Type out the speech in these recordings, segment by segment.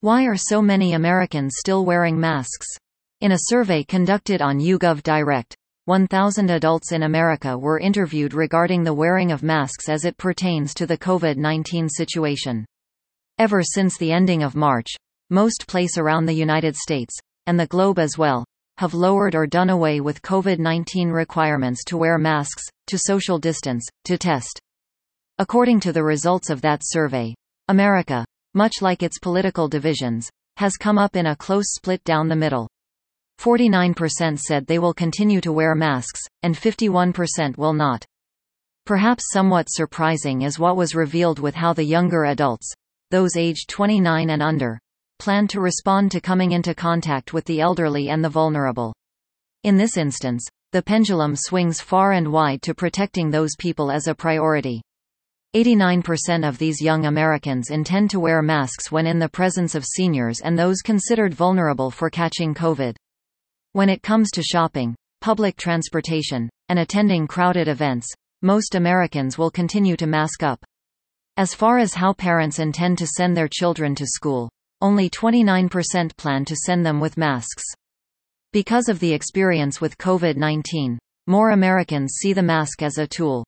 Why are so many Americans still wearing masks? In a survey conducted on YouGov Direct, 1,000 adults in America were interviewed regarding the wearing of masks as it pertains to the COVID-19 situation. Ever since the ending of March, most place around the United States, and the globe as well, have lowered or done away with COVID-19 requirements to wear masks, to social distance, to test. According to the results of that survey, America, much like its political divisions, has come up in a close split down the middle. 49% said they will continue to wear masks, and 51% will not. Perhaps somewhat surprising is what was revealed with how the younger adults, those aged 29 and under, plan to respond to coming into contact with the elderly and the vulnerable. In this instance, the pendulum swings far and wide to protecting those people as a priority. 89% of these young Americans intend to wear masks when in the presence of seniors and those considered vulnerable for catching COVID. When it comes to shopping, public transportation, and attending crowded events, most Americans will continue to mask up. As far as how parents intend to send their children to school, only 29% plan to send them with masks. Because of the experience with COVID-19, more Americans see the mask as a tool.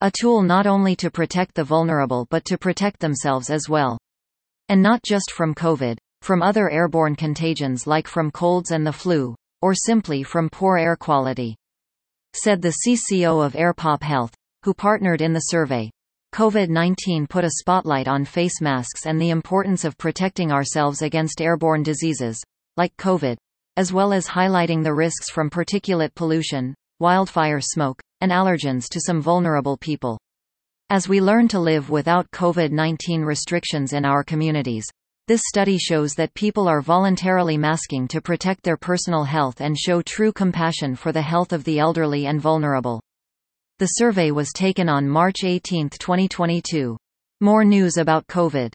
A tool not only to protect the vulnerable but to protect themselves as well. And not just from COVID, from other airborne contagions like from colds and the flu, or simply from poor air quality. Said the CCO of AirPop Health, who partnered in the survey. COVID-19 put a spotlight on face masks and the importance of protecting ourselves against airborne diseases, like COVID, as well as highlighting the risks from particulate pollution, wildfire smoke, and allergens to some vulnerable people. As we learn to live without COVID-19 restrictions in our communities, this study shows that people are voluntarily masking to protect their personal health and show true compassion for the health of the elderly and vulnerable. The survey was taken on March 18, 2022. More news about COVID